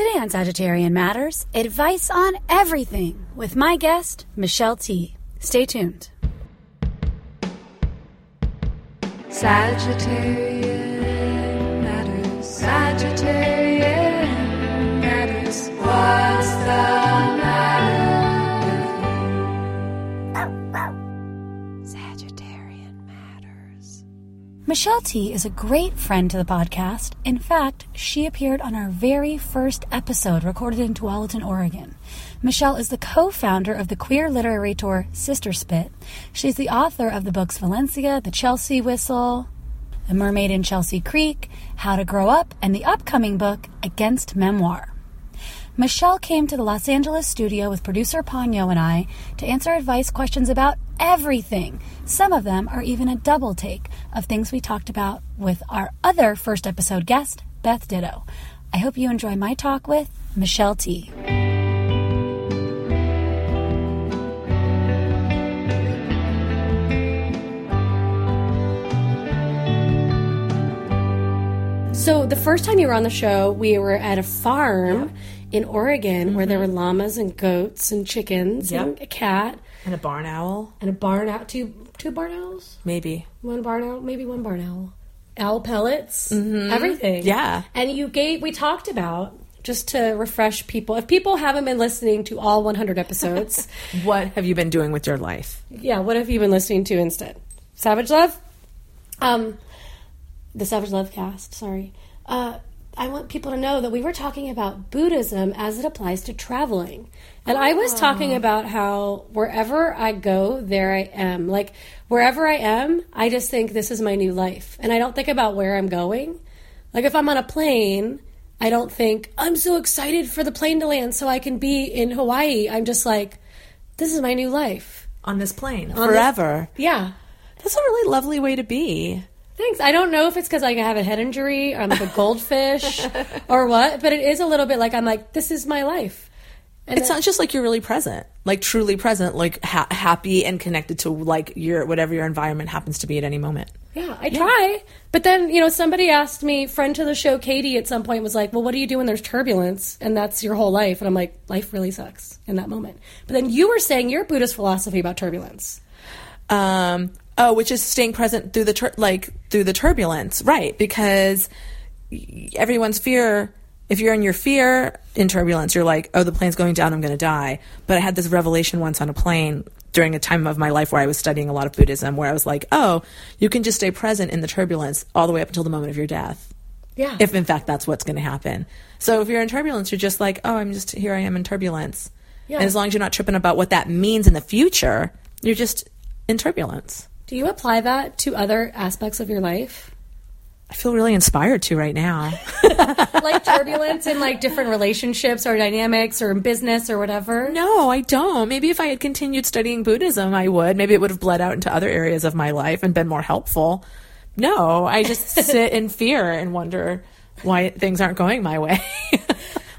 Today on Sagittarian Matters, advice on everything with my guest, Michelle Tea. Stay tuned. Sagittarian matters. Sagittarian matters. What's the Michelle Tea is a great friend to the podcast. In fact, she appeared on our very first episode recorded in Tualatin, Oregon. Michelle is the co founder of the queer literary tour Sister Spit. She's the author of the books Valencia, The Chelsea Whistle, The Mermaid in Chelsea Creek, How to Grow Up, and the upcoming book Against Memoir. Michelle came to the Los Angeles studio with producer Ponyo and I to answer advice questions about everything. Some of them are even a double take of things we talked about with our other first episode guest, Beth Ditto. I hope you enjoy my talk with Michelle Tea. So the first time you were on the show, we were at a farm in Oregon where there were llamas and goats and chickens and a cat And a barn owl, and a barn owl. Two two barn owls. maybe. One barn owl, maybe one barn owl. Owl pellets, everything. Yeah. And you gave. We talked about just to refresh people. If people haven't been listening to all 100 episodes, What have you been doing with your life? yeah, what have you been listening to instead? Savage Love? Um, the Savage Lovecast, sorry. Uh, I want people to know that we were talking about Buddhism as it applies to traveling. And I was talking ah. about how wherever I go, there I am. Like, wherever I am, I just think this is my new life. And I don't think about where I'm going. Like, if I'm on a plane, I don't think, I'm so excited for the plane to land so I can be in Hawaii. I'm just like, this is my new life. On this plane this- forever. Yeah. That's a really lovely way to be. Thanks. I don't know if it's because like I have a head injury or I'm like a goldfish or what, but it is a little bit like I'm like, this is my life. And It's not just like you're really present, like truly present, like ha- happy and connected to like your whatever your environment happens to be at any moment. yeah, I try. But then, you know, somebody asked me, friend to the show, Katie, at some point was like, well, what do you do when there's turbulence? And that's your whole life. And I'm like, life really sucks in that moment. But then you were saying your Buddhist philosophy about turbulence. Um, oh, which is staying present through the tur- like through the turbulence, right? Because everyone's fear. If you're in your fear in turbulence, you're like, oh, the plane's going down, I'm going to die. But I had this revelation once on a plane during a time of my life where I was studying a lot of Buddhism, where I was like, oh, you can just stay present in the turbulence all the way up until the moment of your death. Yeah. If in fact that's what's going to happen. So if you're in turbulence, you're just like, oh, I'm just here. I am in turbulence. Yeah. And as long as you're not tripping about what that means in the future, you're just in turbulence. Do you apply that to other aspects of your life? I feel really inspired to right now. like turbulence in like different relationships or dynamics or in business or whatever? no, I don't. Maybe if I had continued studying Buddhism, I would. Maybe it would have bled out into other areas of my life and been more helpful. No, I just sit in fear and wonder why things aren't going my way,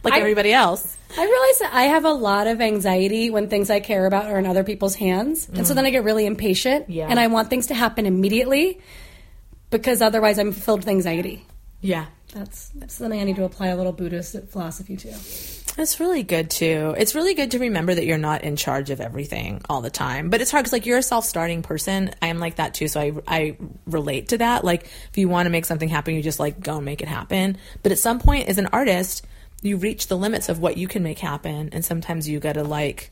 like I- everybody else. I realize that I have a lot of anxiety when things I care about are in other people's hands. And so then I get really impatient Yeah. and I want things to happen immediately because otherwise I'm filled with anxiety. Yeah. That's, that's something I need to apply a little Buddhist philosophy to. It's really good too. It's really good to remember that you're not in charge of everything all the time. But it's hard because like you're a self-starting person. I am like that too, so I I relate to that. Like if you want to make something happen, you just like go and make it happen. But at some point, as an artist, you reach the limits of what you can make happen, and sometimes you got to like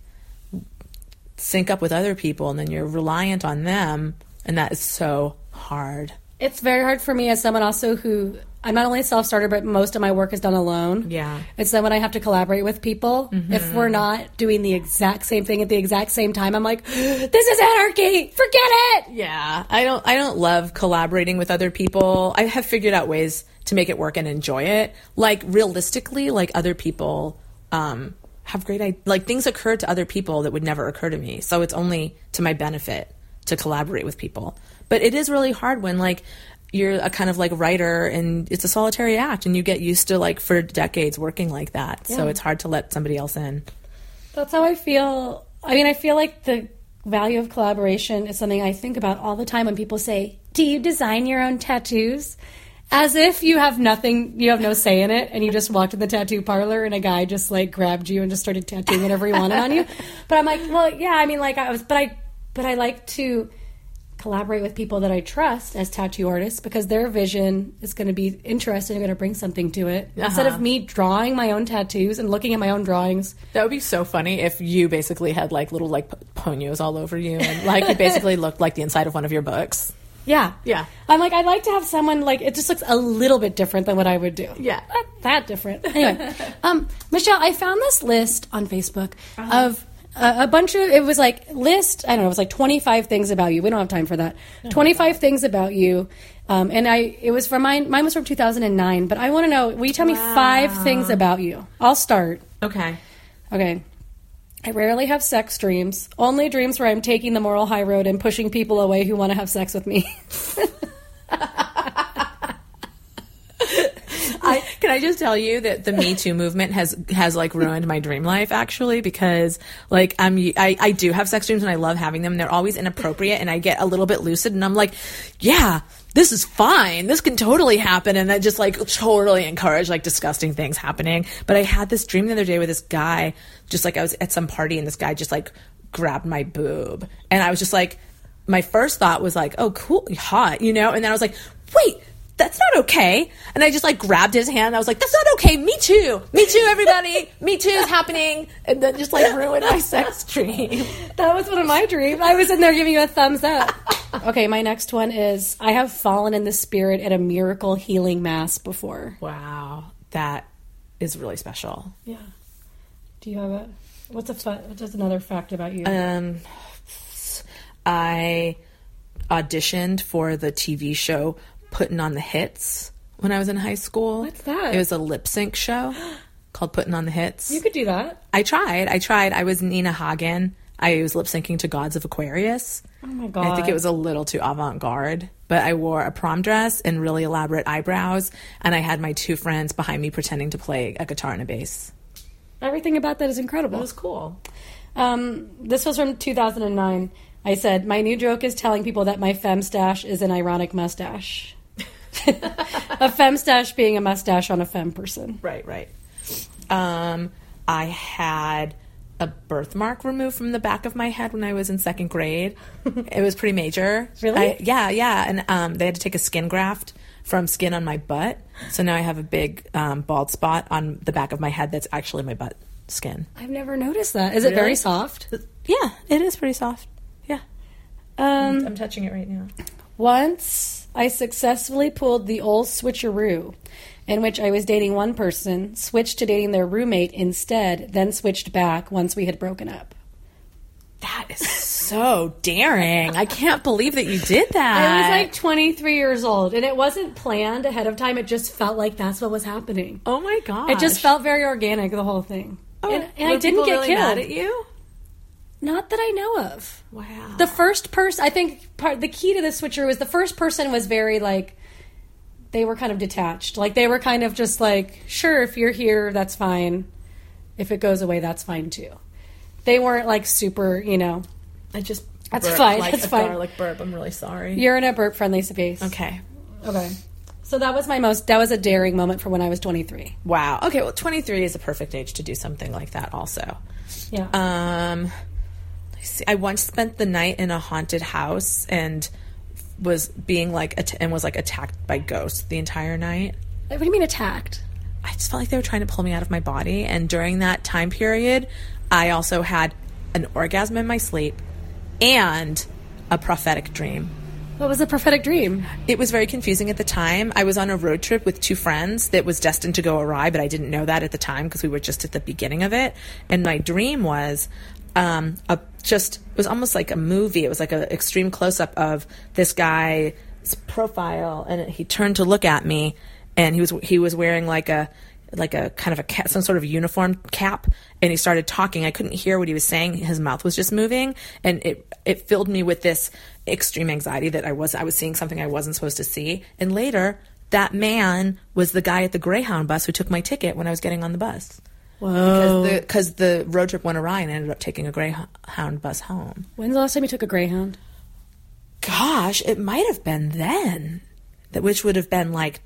sync up with other people, and then you're reliant on them, and that is so hard. It's very hard for me as someone also who I'm not only a self starter, but most of my work is done alone. Yeah. It's then when I have to collaborate with people, if we're not doing the exact same thing at the exact same time, I'm like, this is anarchy. Forget it. Yeah, I don't I don't love collaborating with other people. I have figured out ways to make it work and enjoy it. Like realistically, like other people um have great like things occur to other people that would never occur to me. So it's only to my benefit to collaborate with people. But it is really hard when like you're a kind of like writer and it's a solitary act and you get used to like for decades working like that. So it's hard to let somebody else in. That's how I feel. I mean, I feel like the value of collaboration is something I think about all the time when people say, Do you design your own tattoos? as if you have nothing, you have no say in it, and you just walked in the tattoo parlor and a guy just like grabbed you and just started tattooing whatever he wanted on you. But I'm like, well, yeah, I mean, like I was, but I, but I like to collaborate with people that I trust as tattoo artists because their vision is going to be interesting and going to bring something to it. Instead of me drawing my own tattoos and looking at my own drawings, That would be so funny if you basically had like little like ponios all over you and like you basically looked like the inside of one of your books. yeah, Yeah. I'm like, I'd like to have someone like it just looks a little bit different than what I would do. Yeah. not that different. Anyway, um, Michelle, I found this list on Facebook of uh, a bunch of it was like list. I don't know. It was like 25 things about you. We don't have time for that. 25 things about you. Um, and I, it was from mine. Mine was from 2009. But I want to know. Will you tell me five things about you? I'll start. Okay. Okay. I rarely have sex dreams. Only dreams where I'm taking the moral high road and pushing people away who want to have sex with me. I, can I just tell you that the Me Too movement has has like ruined my dream life actually because like I'm I, I do have sex dreams and I love having them. They're always inappropriate and I get a little bit lucid and I'm like, yeah, this is fine. This can totally happen and I just like totally encourage like disgusting things happening. But I had this dream the other day with this guy, just like I was at some party and this guy just like grabbed my boob and I was just like, my first thought was like, oh cool, hot, you know, and then I was like, wait that's not okay. And I just like grabbed his hand. I was like, that's not okay. Me too. Me too, everybody. Me too is happening. And then just like ruined my sex dream. That was one of my dreams. I was in there giving you a thumbs up. Okay, my next one is I have fallen in the spirit at a miracle healing mass before. Wow. That is really special. Yeah. Do you have a what's a fun, what's another fact about you? Um, I auditioned for the TV show Putting on the Hits when I was in high school. What's that? It was a lip sync show called Putting on the Hits. you could do that. I tried. I tried. I was Nina Hagen. I was lip syncing to Gods of Aquarius. Oh my god. I think it was a little too avant garde, but I wore a prom dress and really elaborate eyebrows, and I had my two friends behind me pretending to play a guitar and a bass. Everything about that is incredible. It was cool. Um, this was from 2009. I said, My new joke is telling people that my fem stash is an ironic mustache. A fem stash being a mustache on a fem person. Right, right. Um, I had a birthmark removed from the back of my head when I was in second grade. it was pretty major. Really? I- yeah, yeah. And um, they had to take a skin graft from skin on my butt. So now I have a big um, bald spot on the back of my head that's actually my butt skin. I've never noticed that. Is it very soft? Yeah, it is pretty soft. Yeah. Um, I'm touching it right now. once I successfully pulled the old switcheroo, in which I was dating one person, switched to dating their roommate instead, then switched back once we had broken up. That is so daring. I can't believe that you did that. I was like 23 years old, and it wasn't planned ahead of time. It just felt like that's what was happening. oh my god. It just felt very organic, the whole thing. Oh, and and I didn't get really killed. mad at you. Not that I know of. Wow. The first person, I think, part the key to the switcher was the first person was very like they were kind of detached. Like they were kind of just like, sure, if you're here, that's fine. If it goes away, that's fine too. They weren't like super, you know. I just That's burped fine, Like that's fine. garlic burp. I'm really sorry. You're in a burp friendly space. Okay. Okay. So that was my most. That was a daring moment for when I was 23. Wow. Okay. Well, 23 is a perfect age to do something like that. Also. Yeah. Um. I once spent the night in a haunted house and was being like att- and was like attacked by ghosts the entire night. what do you mean attacked? I just felt like they were trying to pull me out of my body. And during that time period, I also had an orgasm in my sleep and a prophetic dream. What was the prophetic dream? It was very confusing at the time. I was on a road trip with two friends that was destined to go awry, but I didn't know that at the time because we were just at the beginning of it. And my dream was um, a just it was almost like a movie. It was like an extreme close up of this guy's profile, and he turned to look at me, and he was he was wearing like a like a kind of a cap, some sort of uniform cap, and he started talking. I couldn't hear what he was saying. His mouth was just moving, and it it filled me with this extreme anxiety that I was I was seeing something I wasn't supposed to see. And later, that man was the guy at the Greyhound bus who took my ticket when I was getting on the bus. Whoa. Because the, the road trip went awry and I ended up taking a Greyhound bus home. When's the last time you took a Greyhound? Gosh, it might have been then. that which would have been like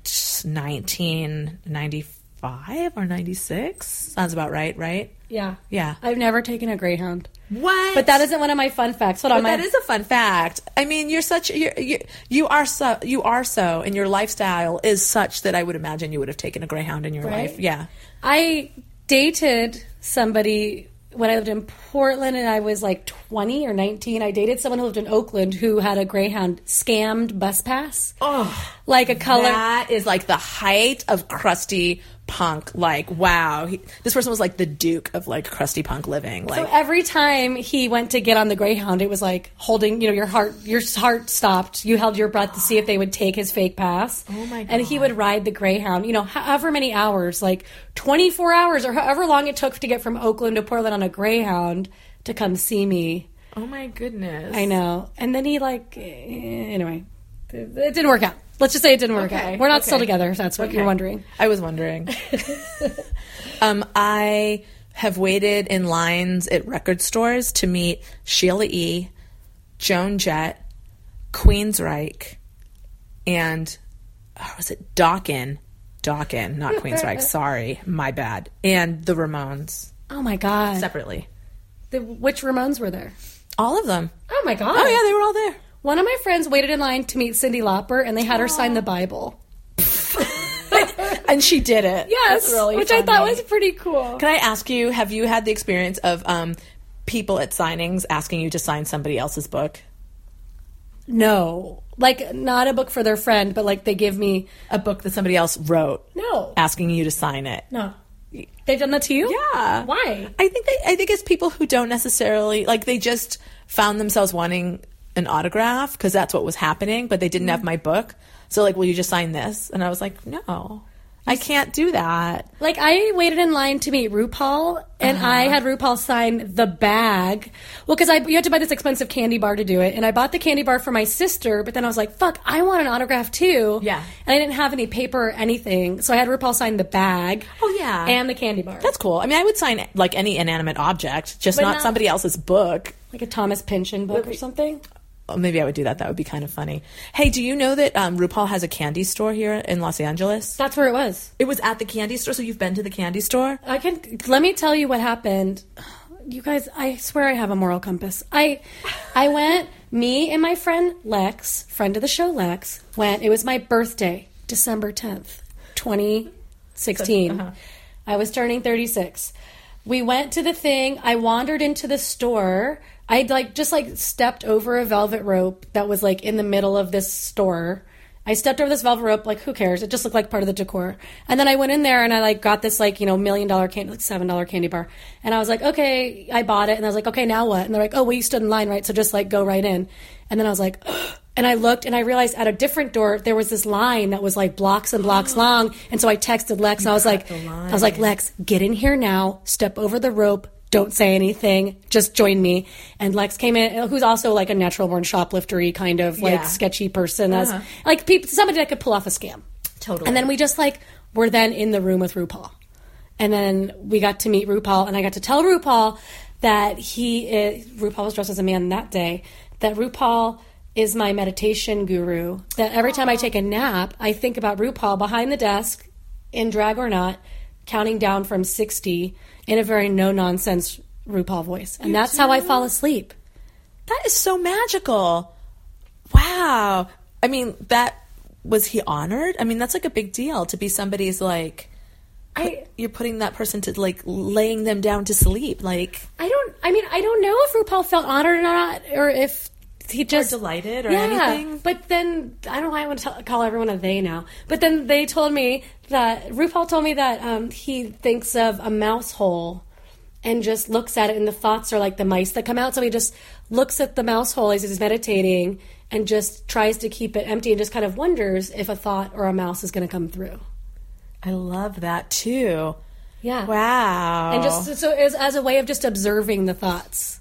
1995 or 96. Sounds about right, right? Yeah. Yeah. I've never taken a Greyhound. What? But that isn't one of my fun facts. Hold on. My, that is a fun fact. I mean, you're such you're, you you are so you are so, and your lifestyle is such that I would imagine you would have taken a greyhound in your Right? life. Yeah. I dated somebody when I lived in Portland and I was like 20 or 19. I dated someone who lived in Oakland who had a Greyhound scammed bus pass. Oh, Like a color. that is like the height of crusty punk. Like, wow, he, this person was like the duke of like crusty punk living. So every time he went to get on the Greyhound, it was like holding, you know, your heart, your heart stopped. You held your breath to see if they would take his fake pass. Oh my And he would ride the Greyhound, you know, however many hours, like 24 hours or however long it took to get from Oakland to Portland on a Greyhound to come see me. oh my goodness, I know. And then he like, eh, anyway, it didn't work out. Let's just say it didn't work Okay, out. We're not still together. If that's what you're wondering. I was wondering. um, I have waited in lines at record stores to meet Sheila E., Joan Jett, Queensryche, and oh, was it Dokken? Dokken, not Queensryche. sorry, my bad. And the Ramones Oh my god. separately. The, which Ramones were there? All of them. Oh my god. Oh yeah, they were all there. One of my friends waited in line to meet Cyndi Lauper, and they had her sign the Bible. And she did it. Yes, really which I thought was pretty cool. Can I ask you, have you had the experience of um, people at signings asking you to sign somebody else's book? No, like not a book for their friend, but like they give me A book that somebody else wrote no, asking you to sign it. no. They've done that to you? Yeah. Why? I think they, I think it's people who don't necessarily like they just found themselves wanting an autograph because that's what was happening, but they didn't have my book. So like, will you just sign this? And I was like, no, I can't do that. Like I waited in line to meet RuPaul, and Uh-huh. I had RuPaul sign the bag. Well, because I you had to buy this expensive candy bar to do it, and I bought the candy bar for my sister. But then I was like, "Fuck, I want an autograph too." Yeah. and I didn't have any paper or anything, so I had RuPaul sign the bag. Oh, yeah. and the candy bar. That's cool. I mean, I would sign like any inanimate object, just not, not- somebody else's book. like a Thomas Pynchon book or something. Maybe I would do that. That would be kind of funny. Hey, do you know that um, RuPaul has a candy store here in Los Angeles? That's where it was. It was at the candy store, so you've been to the candy store? I can let me tell you what happened. You guys, I swear I have a moral compass. I I went, me and my friend Lex, friend of the show Lex, went. It was my birthday, December 10th, 2016. I was turning 36. We went to the thing. I wandered into the store. I'd like just like stepped over a velvet rope that was like in the middle of this store. I stepped over this velvet rope, like who cares? It just looked like part of the decor. And then I went in there and I like got this like you know million dollar candy, like seven dollar candy bar. And I was like, okay, I bought it. And I was like, okay, now what? And they're like, oh, well, you stood in line, right? So just like go right in. And then I was like, and I looked and I realized at a different door there was this line that was like blocks and blocks long. And so I texted Lex and I was like, I was like, Lex, get in here now, step over the rope, don't say anything, just join me. And Lex came in, who's also like a natural born shopliftery kind of like Yeah. sketchy person, as uh-huh. like people, somebody that could pull off a scam. Totally. And then we just like were then in the room with RuPaul, and then we got to meet RuPaul, and I got to tell RuPaul that he is, RuPaul was dressed as a man that day. That RuPaul is my meditation guru. That every time I take a nap, I think about RuPaul behind the desk, in drag or not, counting down from sixty in a very no nonsense RuPaul voice, and that's how I fall asleep. That is so magical. Wow. I mean, that was he honored? I mean, that's like a big deal to be somebody's like I you're putting that person to like laying them down to sleep, like I don't. I mean, I don't know if RuPaul felt honored or not, or if he just delighted or yeah. anything. But then I don't know why I want to tell, call everyone a they now. But then they told me that RuPaul told me that um, he thinks of a mouse hole and just looks at it, and the thoughts are like the mice that come out. So he just looks at the mouse hole as he's meditating and just tries to keep it empty and just kind of wonders if a thought or a mouse is going to come through. I love that too. Yeah. Wow. And just so as, as a way of just observing the thoughts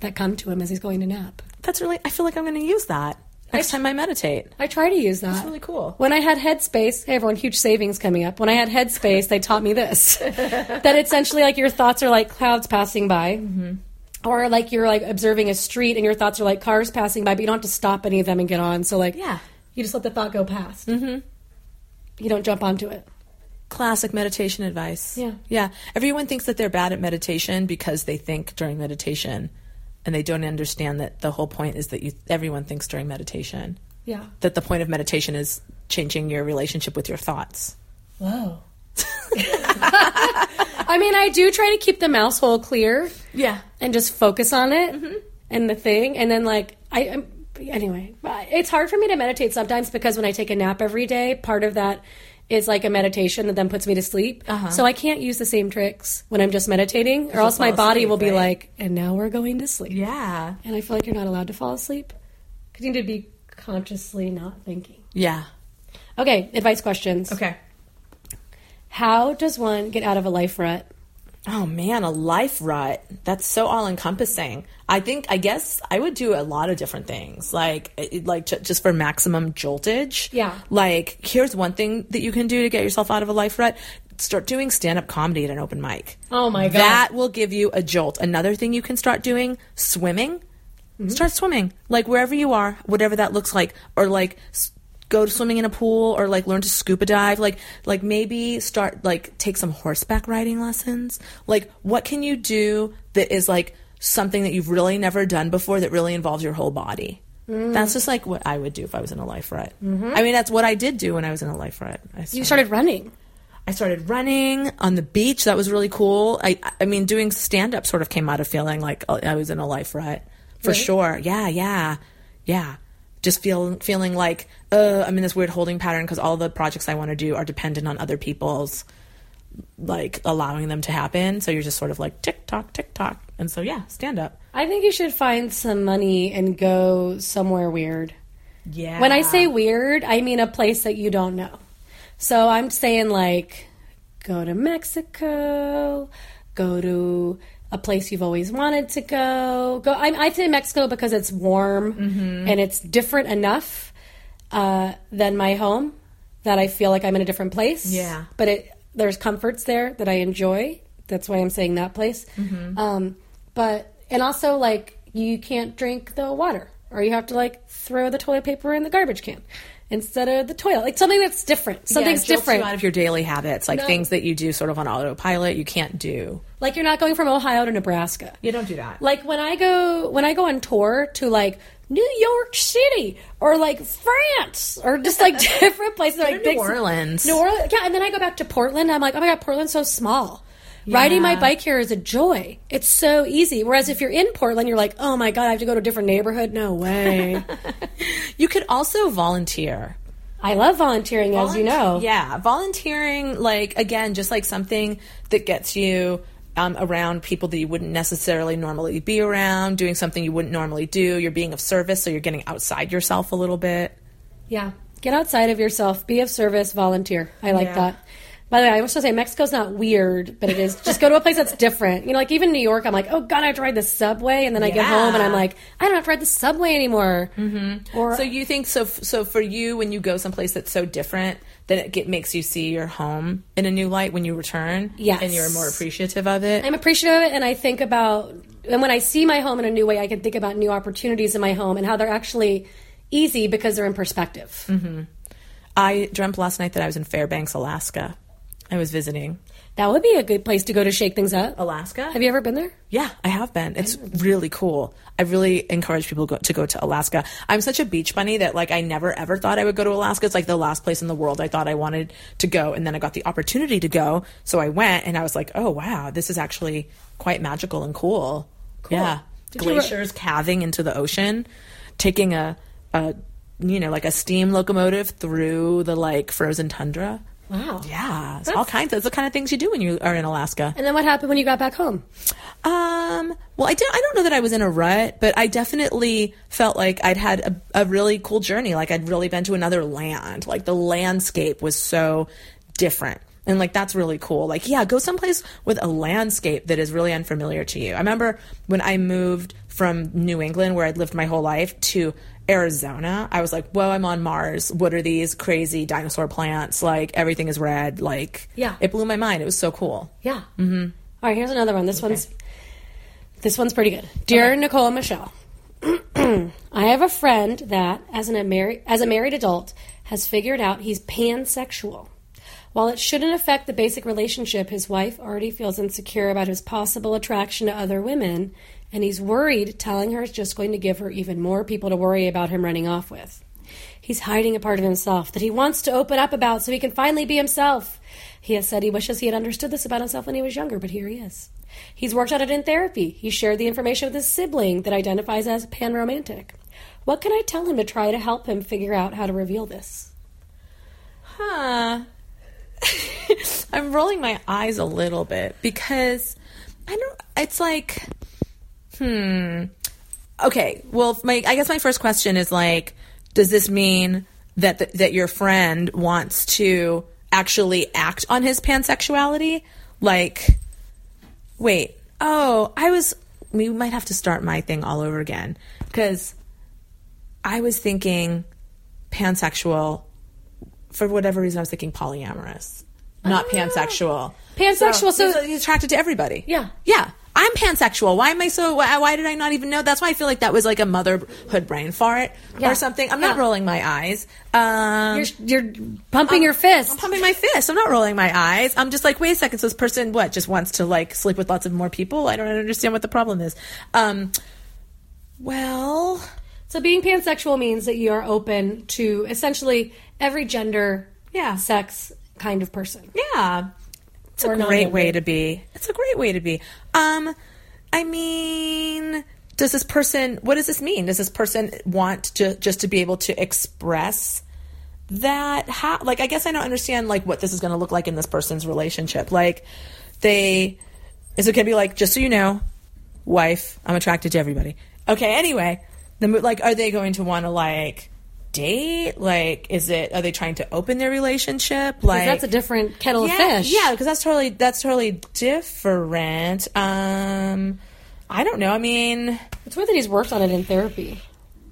that come to him as he's going to nap. that's really I feel like I'm going to use that next time I meditate. I try to use that. That's really cool. When I had Headspace, hey everyone, huge savings coming up. When I had Headspace, they taught me this that essentially like your thoughts are like clouds passing by. Mm-hmm. Or like you're like observing a street and your thoughts are like cars passing by, but you don't have to stop any of them and get on. So like Yeah. You just let the thought go past. Mm-hmm. You don't jump onto it. Classic meditation advice. Yeah. Yeah. Everyone thinks that they're bad at meditation because they think during meditation and they don't understand that the whole point is that you everyone thinks during meditation. Yeah. That the point of meditation is changing your relationship with your thoughts. Whoa. I mean, I do try to keep the mouse hole clear Yeah. and just focus on it mm-hmm. and the thing, and then like I. I'm, Anyway, it's hard for me to meditate sometimes because when I take a nap every day, part of that is like a meditation that then puts me to sleep. So I can't use the same tricks when I'm just meditating, or else my body asleep, will be right? like, "And now we're going to sleep." Yeah. And I feel like you're not allowed to fall asleep because you need to be consciously not thinking. Yeah. Okay, advice questions. Okay. How does one get out of a life rut? Oh man, a life rut. That's so all encompassing. I think, I guess I would do a lot of different things. Like, it- like ju- just for maximum joltage. Yeah. Like, here's one thing that you can do to get yourself out of a life rut. Start doing stand up comedy at an open mic. Oh my God. That will give you a jolt. Another thing you can start doing, swimming. Mm-hmm. Start swimming. Like wherever you are, whatever that looks like. Or like s- go to swimming in a pool or like learn to scuba dive. Like like maybe start like take some horseback riding lessons. Like what can you do that is like something that you've really never done before that really involves your whole body? Mm. That's just like what I would do if I was in a life rut. I mean, that's what I did do when I was in a life rut. I Mm-hmm. You started running. I started running on the beach. That was really cool. I, I mean, doing stand up sort of came out of feeling like oh, I was in a life rut for Really? sure. Yeah, yeah, yeah. Just feel feeling like uh, I'm in this weird holding pattern because all the projects I want to do are dependent on other people's like allowing them to happen. So you're just sort of like tick tock, tick tock, and so yeah, stand up. I think you should find some money and go somewhere weird. Yeah. When I say weird, I mean a place that you don't know. So I'm saying like go to Mexico, go to a place you've always wanted to go. Go. I, I say Mexico because it's warm Mm-hmm. and it's different enough uh, than my home that I feel like I'm in a different place. Yeah. but it there's comforts there that I enjoy. That's why I'm saying that place. Mm-hmm. Um, but and also like you can't drink the water, or you have to like throw the toilet paper in the garbage can instead of the toilet. Like something that's different. Something's yeah, it jolts you different. out of your daily habits, like No. things that you do sort of on autopilot. You can't do. like you're not going from Ohio to Nebraska. You don't do that. Like when I go when I go on tour to like New York City or like France or just like different places like to big New Orleans. New Orleans, yeah. And then I go back to Portland. I'm like, oh my god, Portland's so small. Riding my bike here is a joy. It's so easy. Whereas if you're in Portland, you're like, oh my god, I have to go to a different neighborhood. No way. You could also volunteer. I love volunteering, as you know. Yeah, volunteering, like, again, just like something that gets you um, around people that you wouldn't necessarily normally be around, doing something you wouldn't normally do. You're being of service, so you're getting outside yourself a little bit. Yeah. Get outside of yourself. Be of service. Volunteer. I like Yeah. that. By the way, I was to say Mexico's not weird, but it is. Just go to a place that's different. You know, like even New York, I'm like, oh god, I have to ride the subway, and then I get home and I'm like, I don't have to ride the subway anymore. Mm-hmm. Or So you think so? So for you, when you go someplace that's so different, then it get, makes you see your home in a new light when you return. Yes. and you're more appreciative of it. I'm appreciative of it, and I think about, and when I see my home in a new way, I can think about new opportunities in my home and how they're actually easy because they're in perspective. I dreamt last night that I was in Fairbanks, Alaska. I was visiting That would be a good place to go to shake things up. Alaska. Have you ever been there? Yeah, I have been. It's really cool. I really encourage people go, to go to Alaska. I'm such a beach bunny that like I never ever thought I would go to Alaska. It's like the last place in the world I thought I wanted to go, and then I got the opportunity to go, so I went, and I was like, oh wow, this is actually quite magical and cool. Yeah, Did re- glaciers calving into the ocean, taking a, a you know like a steam locomotive through the like frozen tundra. Wow. Yeah, it's all kinds. That's the kind of things you do when you are in Alaska. And then what happened when you got back home? Um, well, I, did, I don't know that I was in a rut, but I definitely felt like I'd had a, a really cool journey. Like I'd really been to another land. Like the landscape was so different. And like that's really cool. Like, yeah, go someplace with a landscape that is really unfamiliar to you. I remember when I moved from New England, where I'd lived my whole life, to Arizona, I was like, whoa, I'm on Mars. What are these crazy dinosaur plants? Like everything is red. Like, Yeah. it blew my mind. It was so cool. Yeah. Mm-hmm. All right, here's another one. This one's this one's pretty good. Dear Nicole and Michelle, I have a friend that, as, an, as a married adult, has figured out he's pansexual. While it shouldn't affect the basic relationship, his wife already feels insecure about his possible attraction to other women, and he's worried telling her is just going to give her even more people to worry about him running off with. He's hiding a part of himself that he wants to open up about so he can finally be himself. He has said he wishes he had understood this about himself when he was younger, but here he is. He's worked on it in therapy. He shared the information with his sibling that identifies as panromantic. What can I tell him to try to help him figure out how to reveal this? Huh. I'm rolling my eyes a little bit because I don't. It's like, hmm. Okay. Well, my I guess my first question is like, does this mean that the, that your friend wants to actually act on his pansexuality? Like, wait. Oh, I was. We might have to start my thing all over again because I was thinking pansexual for whatever reason, I was thinking polyamorous, not pansexual. Pansexual, so- he's, he's attracted to everybody. Yeah. yeah. I'm pansexual. Why am I so? Why, why did I not even know? That's why I feel like that was like a motherhood brain fart Yeah. or something. I'm not rolling my eyes. Um, You're, you're pumping your fist. I'm pumping my fist. I'm not rolling my eyes. I'm just like, wait a second. So this person, what, just wants to like sleep with lots of more people? I don't understand what the problem is. Um, well, So being pansexual means that you are open to essentially every gender, Yeah. sex kind of person. Yeah. It's a great way to be. It's a great way to be. Um I mean, does this person what does this mean? Does this person want to just to be able to express that how like I guess I don't understand like what this is going to look like in this person's relationship. Like they is it going to be like just so you know, wife, I'm attracted to everybody. Okay, anyway, the like are they going to want to like date? Like is it are they trying to open their relationship? Like that's a different kettle yeah, of fish. Yeah, because that's totally that's totally different. Um, I don't know. I mean, It's weird that he's worked on it in therapy.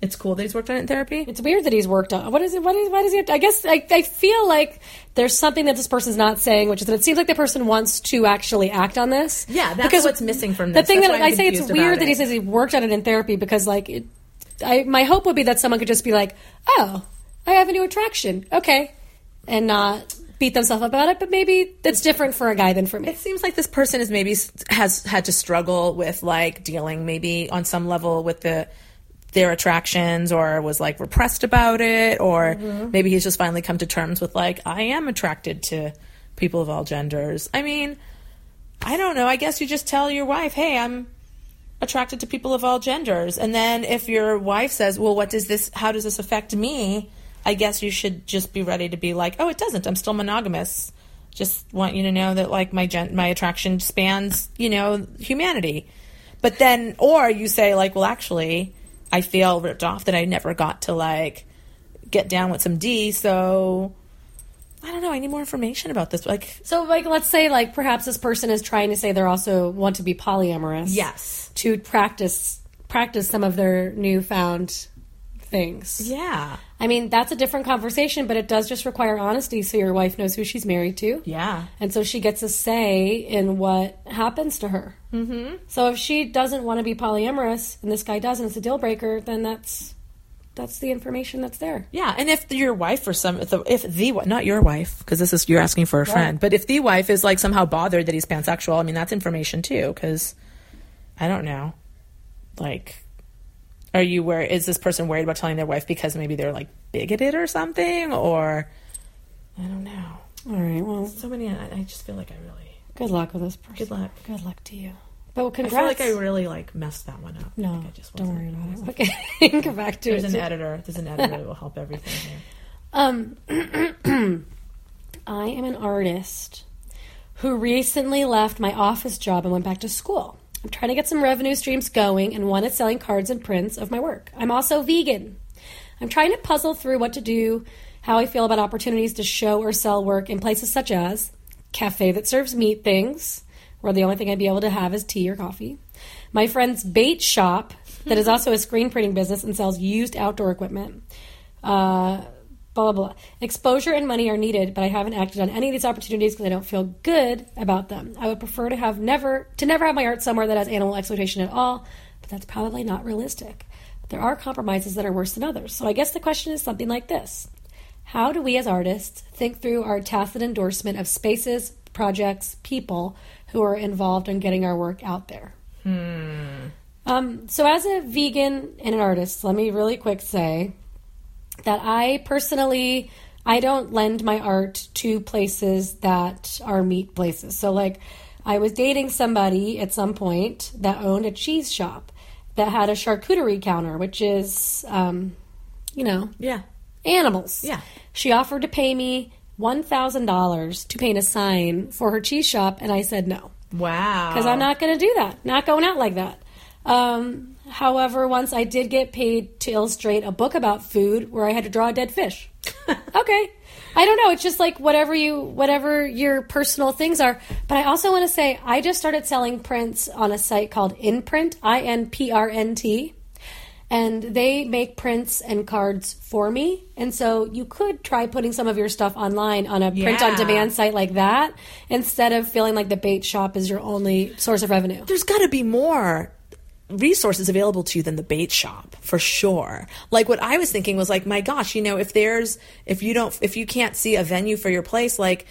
it's cool that he's worked on it in therapy. It's weird that he's worked on. What is it? What is? Why does he? Have to, I guess I, I feel like there's something that this person's not saying, which is that it seems like the person wants to actually act on this. Yeah, that's what's missing from The thing That's that I say it's weird about that he says he worked on it in therapy because like it, I my hope would be that someone could just be like, oh, I have a new attraction, okay, and not beat themselves up about it. But maybe that's different for a guy than for me. It seems like this person is maybe has had to struggle with like dealing maybe on some level with the their attractions or was like repressed about it or Mm-hmm. maybe he's just finally come to terms with like I am attracted to people of all genders. I mean, I don't know. I guess you just tell your wife, "Hey, I'm attracted to people of all genders." And then if your wife says, "Well, what does this how does this affect me?" I guess you should just be ready to be like, "Oh, it doesn't. I'm still monogamous." Just want you to know that like my gen- my attraction spans, you know, humanity. But then or you say like, "Well, actually, I feel ripped off that I never got to like get down with some D, so I don't know. I need more information about this. Like, So, like, let's say, like, perhaps this person is trying to say they're also want to be polyamorous. Yes. To practice practice some of their newfound things. yeah. I mean, that's a different conversation, but it does just require honesty, so your wife knows who she's married to. Yeah. And so she gets a say in what happens to her. Mm-hmm. So if she doesn't want to be polyamorous and this guy does, and it's a deal breaker, then that's that's the information that's there. Yeah, and if your wife or some if the, if the not your wife because this is you're asking for a friend, but if the wife is like somehow bothered that he's pansexual, I mean that's information too. Because I don't know, like, are you where is this person worried about telling their wife because maybe they're like bigoted or something, or I don't know. All right. Well, So many. I, I just feel like I really. good luck with this person. Good luck. Good luck to you. But I congrats. feel like I really like messed that one up. no, Like, I just don't worry about it. Okay, go back to There's it. an editor. There's an editor that will help everything here. Um, I am an artist who recently left my office job and went back to school. I'm trying to get some revenue streams going, and one is selling cards and prints of my work. I'm also vegan. I'm trying to puzzle through what to do, how I feel about opportunities to show or sell work in places such as cafe that serves meat things, where the only thing I'd be able to have is tea or coffee. My friend's bait shop that is also a screen printing business and sells used outdoor equipment. Uh, blah blah blah. Exposure and money are needed, but I haven't acted on any of these opportunities because I don't feel good about them. I would prefer to have never to never have my art somewhere that has animal exploitation at all, but that's probably not realistic. there are compromises that are worse than others. So I guess the question is something like this How do we as artists think through our tacit endorsement of spaces, projects, people who are involved in getting our work out there? Um, so, as a vegan and an artist, let me really quick say that I personally I don't lend my art to places that are meat places. So, like, I was dating somebody at some point that owned a cheese shop that had a charcuterie counter, which is, um, you know, Yeah. animals. Yeah. She offered to pay me one thousand dollars to paint a sign for her cheese shop, and I said no Wow. because I'm not going to do that. Not going out like that. Um, however, once I did get paid to illustrate a book about food where I had to draw a dead fish. okay. I don't know. It's just like whatever you, whatever your personal things are. But I also want to say I just started selling prints on a site called INPRNT, I N P R N T. And they make prints and cards for me. And so you could try putting some of your stuff online on a print on demand site like that instead of feeling like the bait shop is your only source of revenue. there's got to be more resources available to you than the bait shop for sure like what i was thinking was like my gosh you know if there's if you don't if you can't see a venue for your place like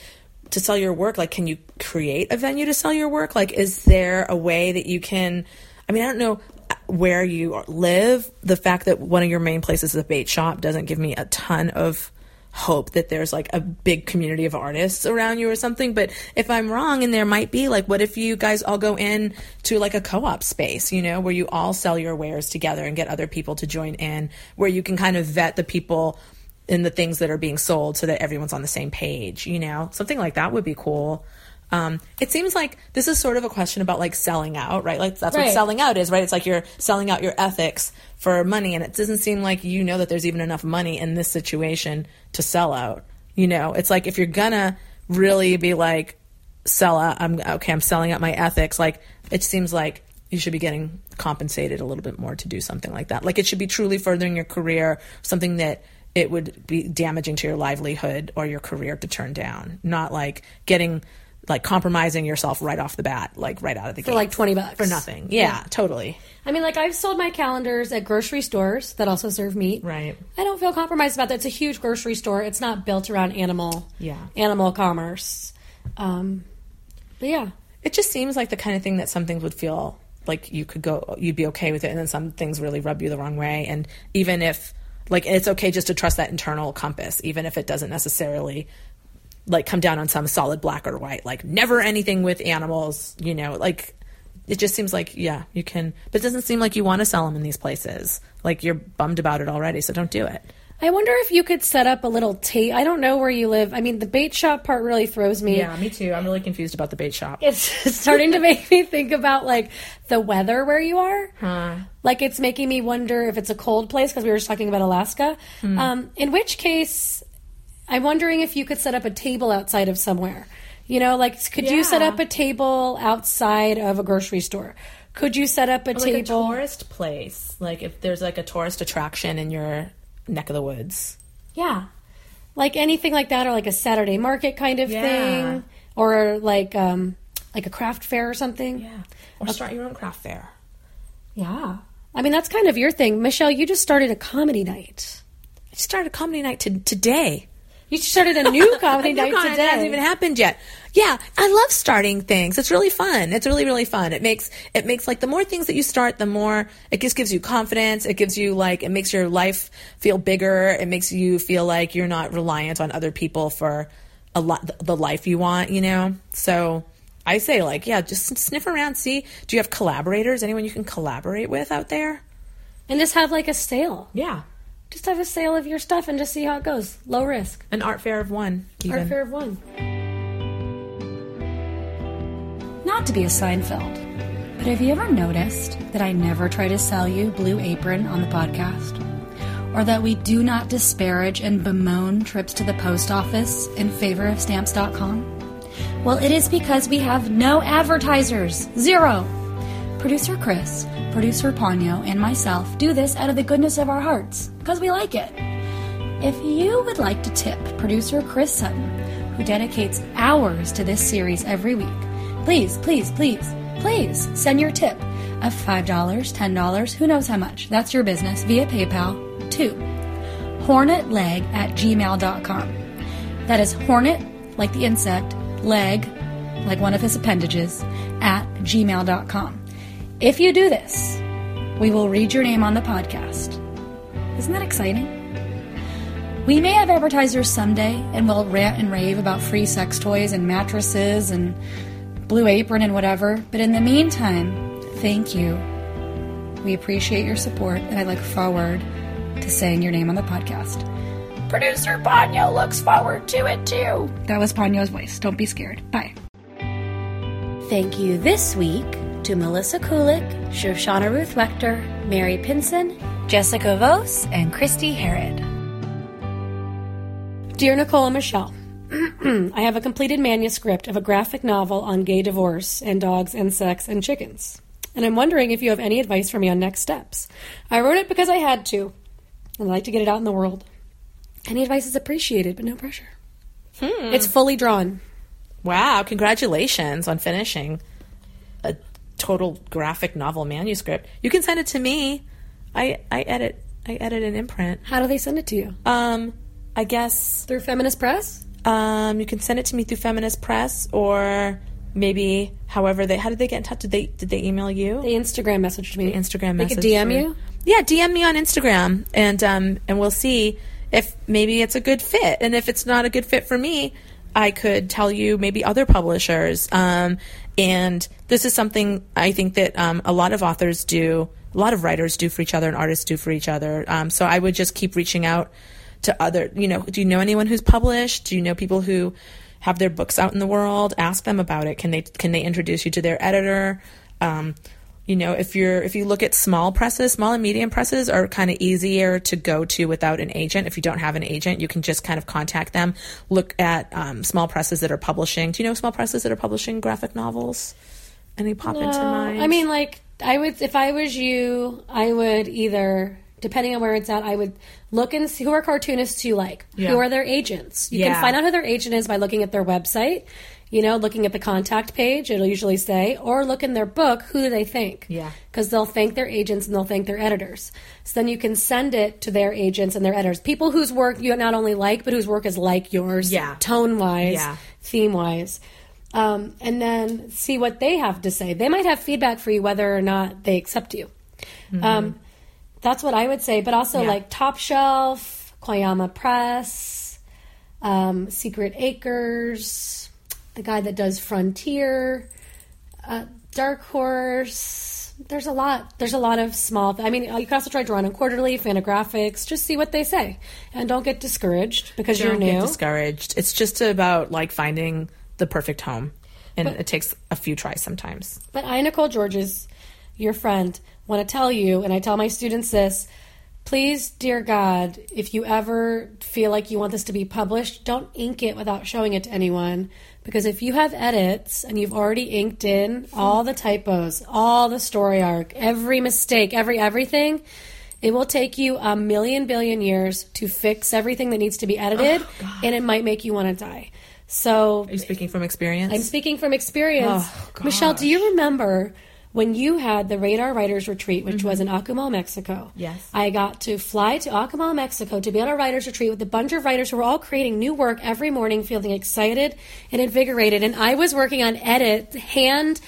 to sell your work like can you create a venue to sell your work like is there a way that you can i mean i don't know where you live the fact that one of your main places is a bait shop doesn't give me a ton of hope that there's like a big community of artists around you or something. But if i'm wrong and there might be like what if you guys all go in to like a co-op space you know where you all sell your wares together and get other people to join in where you can kind of vet the people in the things that are being sold so that everyone's on the same page you know? Something like that would be cool um, it seems like this is sort of a question about like selling out, right? Like that's what selling out is, right? It's like you're selling out your ethics for money, and it doesn't seem like you know that there's even enough money in this situation to sell out. You know, it's like if you're gonna really be like sell out, I'm okay. I'm selling out my ethics. Like it seems like you should be getting compensated a little bit more to do something like that. Like it should be truly furthering your career, something that it would be damaging to your livelihood or your career to turn down, not like getting like compromising yourself right off the bat, like right out of the For gate For like 20 bucks. for nothing. Yeah, totally. I mean, like I've sold my calendars at grocery stores that also serve meat. Right. I don't feel compromised about that. It's a huge grocery store. It's not built around animal, Yeah. animal commerce. Um, but yeah, It just seems like the kind of thing that some things would feel like you could go, you'd be okay with it, and then some things really rub you the wrong way. And even if, like, it's okay just to trust that internal compass, even if it doesn't necessarily like come down on some solid black or white, like never anything with animals, you know, like it just seems like yeah, you can, but it doesn't seem like you want to sell them in these places. Like you're bummed about it already, so don't do it. I wonder if you could set up a little tape. I don't know where you live. I mean, the bait shop part really throws me. Yeah, me too. I'm really confused about the bait shop. It's starting to make me think about like the weather where you are. huh. Like it's making me wonder if it's a cold place because we were just talking about Alaska. Um, in which case, I'm wondering if you could set up a table outside of somewhere. You know, like could you set up a table outside of a grocery store? Could you set up a like a table? tourist place, like if there's like a tourist attraction in your neck of the woods. Yeah. Like anything like that or like a Saturday market kind of Yeah. thing or like um like a craft fair or something. Yeah, or start your own craft fair. Yeah. I mean that's kind of your thing. Michelle, you just started a comedy night. I started a comedy night to, today. You started a new comedy night today. It hasn't even happened yet. Yeah, I love starting things. It's really fun. It's really really fun. It makes it makes like the more things that you start, the more it just gives you confidence. It gives you like it makes your life feel bigger. It makes you feel like you're not reliant on other people for a lot the life you want. You know, so. I say like yeah, just sniff around. See, do you have collaborators? Anyone you can collaborate with out there? and just have like a sale. Yeah, Just have a sale of your stuff and just see how it goes. Low risk. an art fair of one. Even. Art fair of one. Not to be a Seinfeld, but have you ever noticed that I never try to sell you Blue Apron on the podcast? Or that we do not disparage and bemoan trips to the post office in favor of stamps.com? Well, it is because we have no advertisers. Zero. Producer Chris, producer Ponyo, and myself do this out of the goodness of our hearts, because we like it. If you would like to tip producer Chris Sutton, who dedicates hours to this series every week, please, please, please, please send your tip of $5, $10, who knows how much. That's your business via PayPal to hornetleg at gmail.com. That is hornet, like the insect, leg, like one of his appendages, at gmail.com. If you do this, we will read your name on the podcast. Isn't that exciting? We may have advertisers someday and we'll rant and rave about free sex toys and mattresses and Blue Apron and whatever, but in the meantime, thank you. We appreciate your support and I look forward to saying your name on the podcast. Producer Ponyo looks forward to it too. That was Ponyo's voice. Don't be scared. Bye. Thank you this week to Melissa Kulik, Shoshana Ruth Wechter, Mary Pinson, Jessica Vos, and Christy Herod. Dear Nicole and Michelle, I have a completed manuscript of a graphic novel on gay divorce and dogs and sex and chickens. And I'm wondering if you have any advice for me on next steps. I wrote it because I had to. I'd like to get it out in the world. Any advice is appreciated, but no pressure. Hmm. It's fully drawn. Wow, congratulations on finishing a total graphic novel manuscript. You can send it to me. I I edit I edit and imprint. How do they send it to you? Um I guess Through Feminist Press? um you can send it to me through Feminist Press or maybe however they how did they get in touch? Did they did they email you? They Instagram messaged me. Instagram They message. could DM you? Yeah, DM me on Instagram and um and we'll see if maybe it's a good fit. And if it's not a good fit for me, I could tell you maybe other publishers. Um and this is something I think that um, a lot of authors do, a lot of writers do for each other and artists do for each other. Um, so I would just keep reaching out to other, you know, do you know anyone who's published? Do you know people who have their books out in the world? Ask them about it. Can they can they introduce you to their editor? Um, you know, if you're if you look at small presses, small and medium presses are kind of easier to go to without an agent. If you don't have an agent, you can just kind of contact them. Look at um, small presses that are publishing. Do you know small presses that are publishing graphic novels? Any pop into No, mind? I mean, like, I would, if I was you, I would either, depending on where it's at, I would look and see who are cartoonists you like. Yeah. Who are their agents? You Yeah. can find out who their agent is by looking at their website, you know, looking at the contact page, it'll usually say, or look in their book, who do they think? Yeah. Because they'll thank their agents and they'll thank their editors. So then you can send it to their agents and their editors. People whose work you not only like, but whose work is like yours, Yeah. tone wise, Yeah. theme wise. Um, and then see what they have to say. They might have feedback for you whether or not they accept you. Um, that's what I would say. But also Mm-hmm. Yeah. like Top Shelf, Koyama Press, um, Secret Acres, the guy that does Frontier, uh, Dark Horse. There's a lot. There's a lot of small. I mean, you can also try Drawn & Quarterly, Fantagraphics. Just see what they say, and don't get discouraged because you're new. get discouraged. It's just about like finding the perfect home, and it takes a few tries sometimes. But I, Nicole Georges, your friend, want to tell you, and I tell my students this please, dear God, if you ever feel like you want this to be published, don't ink it without showing it to anyone. Because if you have edits and you've already inked in all the typos, all the story arc, every mistake, every everything, it will take you a million billion years to fix everything that needs to be edited, oh, and it might make you want to die. So Are you speaking from experience? I'm speaking from experience. Oh, Michelle, do you remember when you had the Radar Writers Retreat, which was in Akumal, Mexico? Mm-hmm. Yes. I got to fly to Akumal, Mexico to be on a writers retreat with a bunch of writers who were all creating new work every morning, feeling excited and invigorated. And I was working on edit, hand.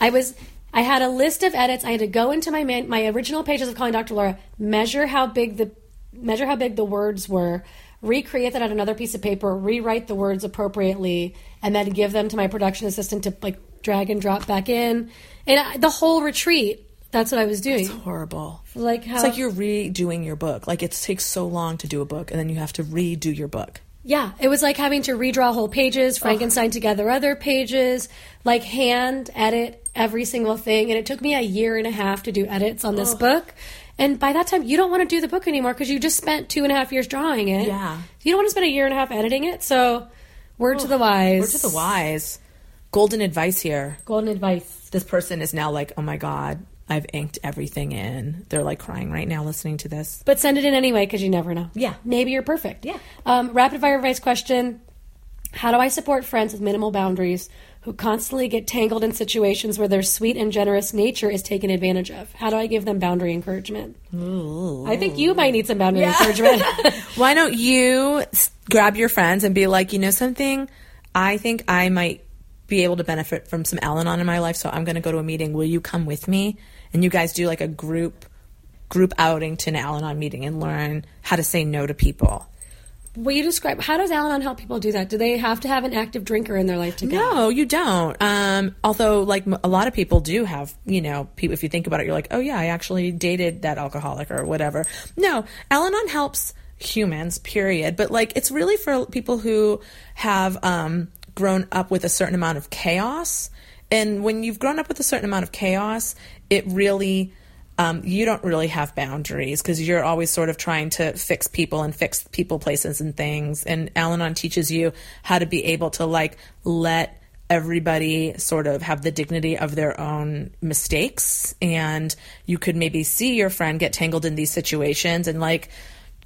I was. I had a list of edits. I had to go into my man, my original pages of calling Dr. Laura, measure how big the measure how big the words were, recreate that on another piece of paper, rewrite the words appropriately, and then give them to my production assistant to like drag and drop back in. And I, the whole retreat, that's what I was doing. It's horrible. like how It's like you're redoing your book. Like it takes so long to do a book, and then you have to redo your book. Yeah, it was like having to redraw whole pages, Frankenstein together other pages, like hand edit every single thing. And it took me a year and a half to do edits on this book. And by that time, you don't want to do the book anymore because you just spent two and a half years drawing it. Yeah. You don't want to spend a year and a half editing it. So, word to the wise. Word to the wise. Golden advice here. Golden advice. This person is now like, oh my god, I've inked everything in. They're like crying right now listening to this. But send it in anyway because you never know. Yeah. Maybe you're perfect. Yeah. Um, rapid fire advice question How do I support friends with minimal boundaries who constantly get tangled in situations where their sweet and generous nature is taken advantage of. How do I give them boundary encouragement? I think you might need some boundary encouragement. Why don't you grab your friends and be like, you know something? I think I might be able to benefit from some Al Anon in my life, so I'm going to go to a meeting. Will you come with me? And you guys do like a group group outing to an Al Anon meeting and learn how to say no to people. Will you describe how does Al-Anon help people do that? Do they have to have an active drinker in their life to go? No, you don't. Um, although, like a lot of people do have, you know, people. If you think about it, you're like, oh yeah, I actually dated that alcoholic or whatever. No, Al-Anon helps humans, period. But like, it's really for people who have um, grown up with a certain amount of chaos. And when you've grown up with a certain amount of chaos, it really um, you don't really have boundaries because you're always sort of trying to fix people and fix people, places, and things. And Al Anon teaches you how to be able to like let everybody sort of have the dignity of their own mistakes. And you could maybe see your friend get tangled in these situations and like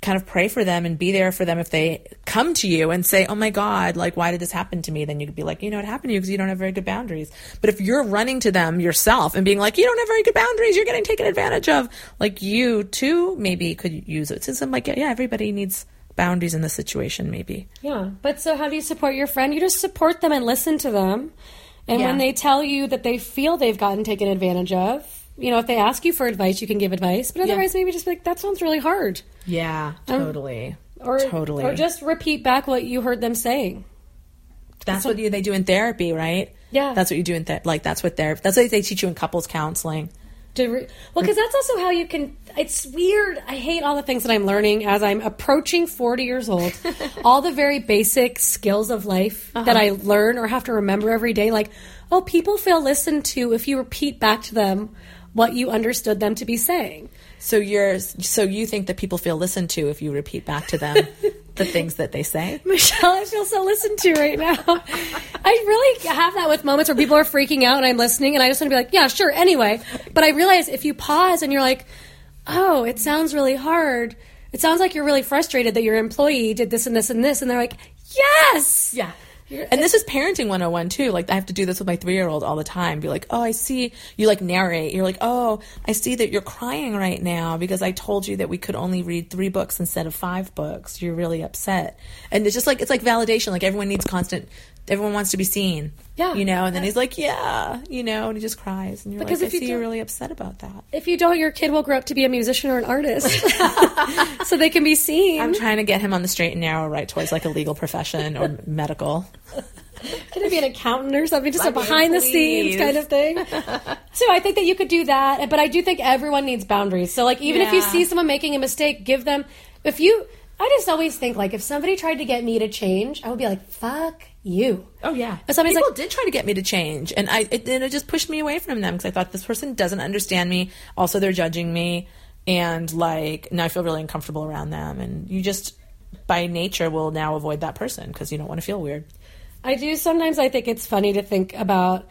kind of pray for them and be there for them if they come to you and say, "Oh my God, like why did this happen to me?" Then you could be like, "You know, it happened to you because you don't have very good boundaries." But if you're running to them yourself and being like, "You don't have very good boundaries, you're getting taken advantage of," like you too maybe could use it. Since I'm like, yeah, everybody needs boundaries in this situation, maybe. Yeah, but so how do you support your friend? You just support them and listen to them. And Yeah. when they tell you that they feel they've gotten taken advantage of, you know, if they ask you for advice, you can give advice. But otherwise, maybe just be like, that sounds really hard. Yeah, totally. Or, totally. Or just repeat back what you heard them saying. that's what you, they do in therapy, right? Yeah. That's what you do in ther- like that's what they're that's what they teach you in couples counseling. To re- well, because that's also how you can. It's weird. I hate all the things that I'm learning as I'm approaching 40 years old. all the very basic skills of life uh-huh. that I learn or have to remember every day. Like, oh, people feel listened to if you repeat back to them what you understood them to be saying. So you're so you think that people feel listened to if you repeat back to them the things that they say? Michelle, I feel so listened to right now. I really have that with moments where people are freaking out and I'm listening and I just want to be like, yeah, sure, anyway. But I realize if you pause and you're like, oh, it sounds really hard. It sounds like you're really frustrated that your employee did this and this and this. And they're like, yes. Yeah. And this is parenting 101 too. Like I have to do this with my 3-year-old all the time. Be like, "Oh, I see you like narrate. You're like, "Oh, I see that you're crying right now because I told you that we could only read 3 books instead of 5 books. You're really upset." And it's just like it's like validation. Like everyone needs constant everyone wants to be seen. Yeah. You know, and then he's like, "Yeah," you know, and he just cries and you're Because like, if "I you see you're really upset about that." If you don't, your kid will grow up to be a musician or an artist. so they can be seen. I'm trying to get him on the straight and narrow right towards like a legal profession or medical. Can it be an accountant or something? Just a mean, behind the scenes kind of thing. so I think that you could do that, but I do think everyone needs boundaries. So like even if you see someone making a mistake, give them. If you, I just always think like if somebody tried to get me to change, I would be like, "Fuck you." Oh yeah, If somebody's people like, did try to get me to change, and I it, and it just pushed me away from them because I thought this person doesn't understand me. Also, they're judging me, and like now I feel really uncomfortable around them. And you just by nature will now avoid that person because you don't want to feel weird. I do sometimes. I think it's funny to think about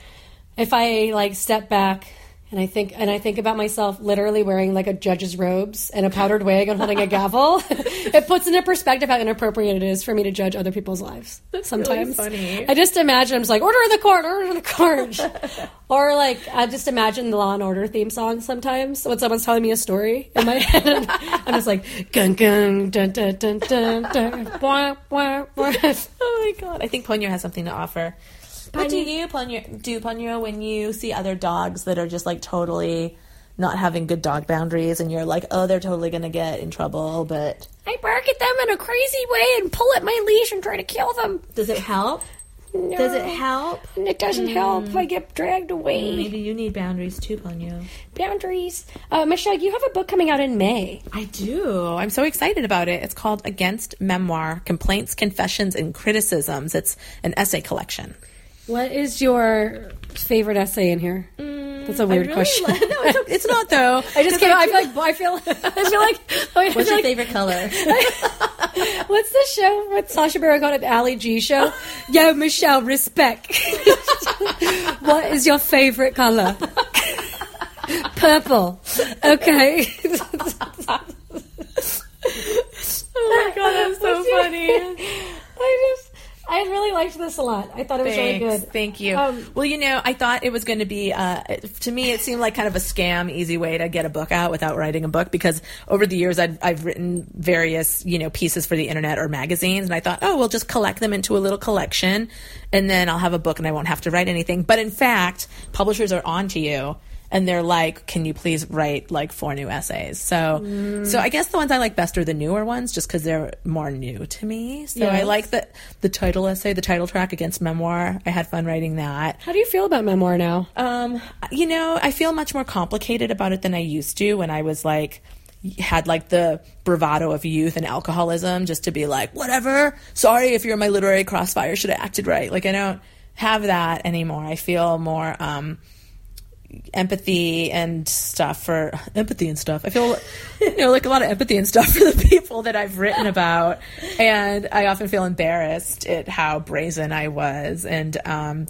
if I like step back and I think and I think about myself literally wearing like a judge's robes and a powdered wig and holding a gavel. it puts into perspective how inappropriate it is for me to judge other people's lives. sometimes funny. I just imagine I'm just like order in the court, order in the court, or like I just imagine the Law and Order theme song sometimes when someone's telling me a story in my head. I'm just like gun gun dun dun dun dun dun. Bwah, bwah, bwah. Oh my god! I think Ponyo has something to offer. What do you Ponyo, do Ponyo when you see other dogs that are just like totally not having good dog boundaries, and you're like, oh, they're totally gonna get in trouble, but I bark at them in a crazy way and pull at my leash and try to kill them. does it help? Does it help? It doesn't help. I get dragged away. Maybe you need boundaries too, Ponyo. Boundaries. Uh, Michelle, you have a book coming out in May. I do. I'm so excited about it. It's called Against Memoir Complaints, Confessions, and Criticisms. It's an essay collection. What is your favorite essay in here? Mm, that's a weird question. no, it's, it's not though. I just came. I feel like I feel. I feel like. I feel What's your like- favorite color? What's the show with Sacha Baron Cohen at the Ali G show? Yo, Michelle, respect. what is your favorite color? Purple. Okay. oh my god, that's so funny. I just, I really liked this a lot. I thought it was Thanks. really good. Thank you. Um, well, you know, I thought it was going to be, uh, to me, it seemed like kind of a scam, easy way to get a book out without writing a book because over the years I've, I've written various, you know, pieces for the internet or magazines and I thought, oh, we'll just collect them into a little collection and then I'll have a book and I won't have to write anything. But in fact, publishers are on to you and they're like, "Can you please write like four new essays?" So, so I guess the ones I like best are the newer ones, just because they're more new to me. So I like the the title essay, the title track against memoir. I had fun writing that. How do you feel about memoir now? Um, you know, I feel much more complicated about it than I used to when I was like had like the bravado of youth and alcoholism just to be like whatever sorry if you're in my literary crossfire should have acted right like i don't have that anymore i feel more um empathy and stuff for empathy and stuff. I feel you know like a lot of empathy and stuff for the people that I've written about, and I often feel embarrassed at how brazen I was, and um,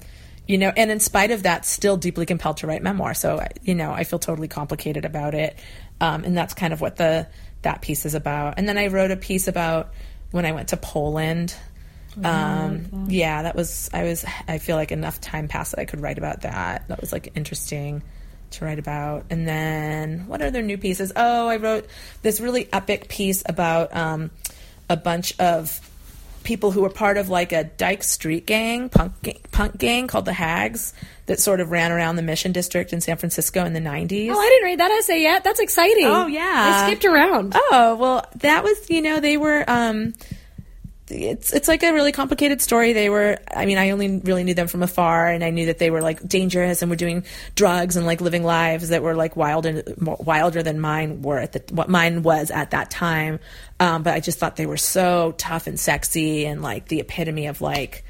you know, and in spite of that, still deeply compelled to write memoir. So you know, I feel totally complicated about it, um, and that's kind of what the that piece is about. And then I wrote a piece about when I went to Poland. Um, yeah, that was I was I feel like enough time passed that I could write about that. That was like interesting to write about. And then what are other new pieces? Oh, I wrote this really epic piece about um, a bunch of people who were part of like a Dyke Street gang, punk gang, punk gang called the Hags that sort of ran around the Mission District in San Francisco in the 90s. Oh, I didn't read that essay yet. That's exciting. Oh, yeah. I skipped around. Oh well, that was you know they were. um it's it's like a really complicated story. They were, I mean, I only really knew them from afar, and I knew that they were like dangerous and were doing drugs and like living lives that were like wilder wilder than mine were at the what mine was at that time. Um, but I just thought they were so tough and sexy and like the epitome of like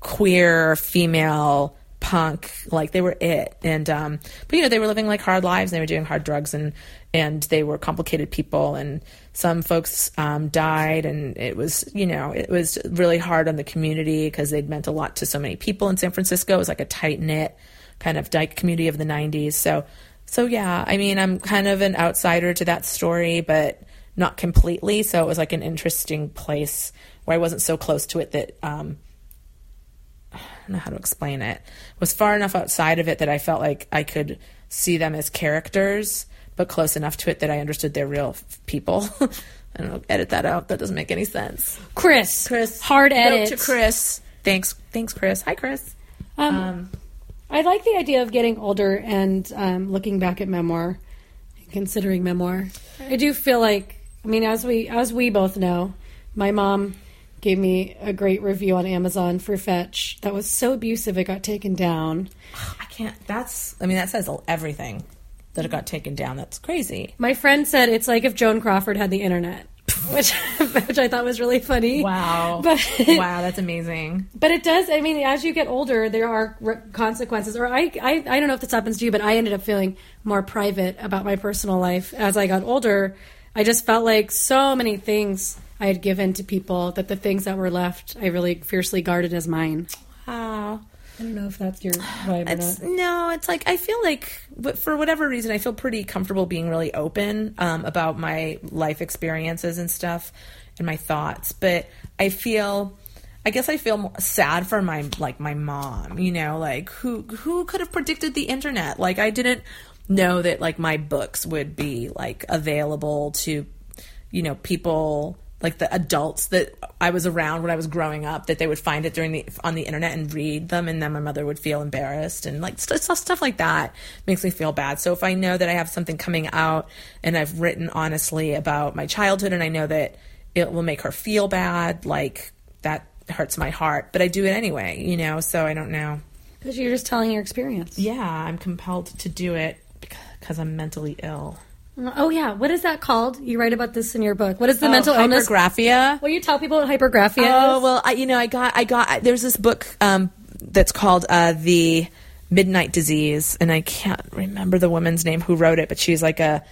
queer female punk like they were it and um but you know they were living like hard lives and they were doing hard drugs and and they were complicated people and some folks um died and it was you know it was really hard on the community because they'd meant a lot to so many people in San Francisco. It was like a tight knit kind of dyke community of the 90s so so yeah I mean I'm kind of an outsider to that story but not completely. So it was like an interesting place where I wasn't so close to it that um I don't know how to explain it. Was far enough outside of it that I felt like I could see them as characters, but close enough to it that I understood they're real f- people. I don't know. Edit that out. That doesn't make any sense. Chris. Chris, Hard note edit. to Chris. Thanks, thanks, Chris. Hi, Chris. Um, Um, I like the idea of getting older and um, looking back at memoir, considering memoir. I do feel like, I mean, as we as we both know, my mom gave me a great review on Amazon for Fetch that was so abusive it got taken down. I can't. That's. I mean, that says everything that it got taken down. That's crazy. My friend said it's like if Joan Crawford had the internet, which which I thought was really funny. Wow. But wow, that's amazing. But it does. I mean, as you get older, there are re- consequences. Or I, I, I don't know if this happens to you, but I ended up feeling more private about my personal life as I got older. I just felt like so many things I had given to people that the things that were left, I really fiercely guarded as mine. I don't know if that's your vibe or It's, not. no, it's like I feel like, for whatever reason, I feel pretty comfortable being really open um, about my life experiences and stuff and my thoughts. But I feel, I guess I feel sad for my like my mom. You know, like who who could have predicted the internet? Like I didn't know that like my books would be like available to, you know, people like the adults that I was around when I was growing up that they would find it during the on the internet and read them and then my mother would feel embarrassed and like stuff stuff like that makes me feel bad. So if I know that I have something coming out and I've written honestly about my childhood and I know that it will make her feel bad, like that hurts my heart, but I do it anyway, you know, so I don't know. Because you're just telling your experience. Yeah, I'm compelled to do it because I'm mentally ill. Oh, yeah. What is that called? You write about this in your book. What is the Oh, mental illness? hypergraphia. Will you tell people what hypergraphia Oh is? well, I, you know, I got, I got. There's this book um, that's called uh, the Midnight Disease, and I can't remember the woman's name who wrote it, but she's like a,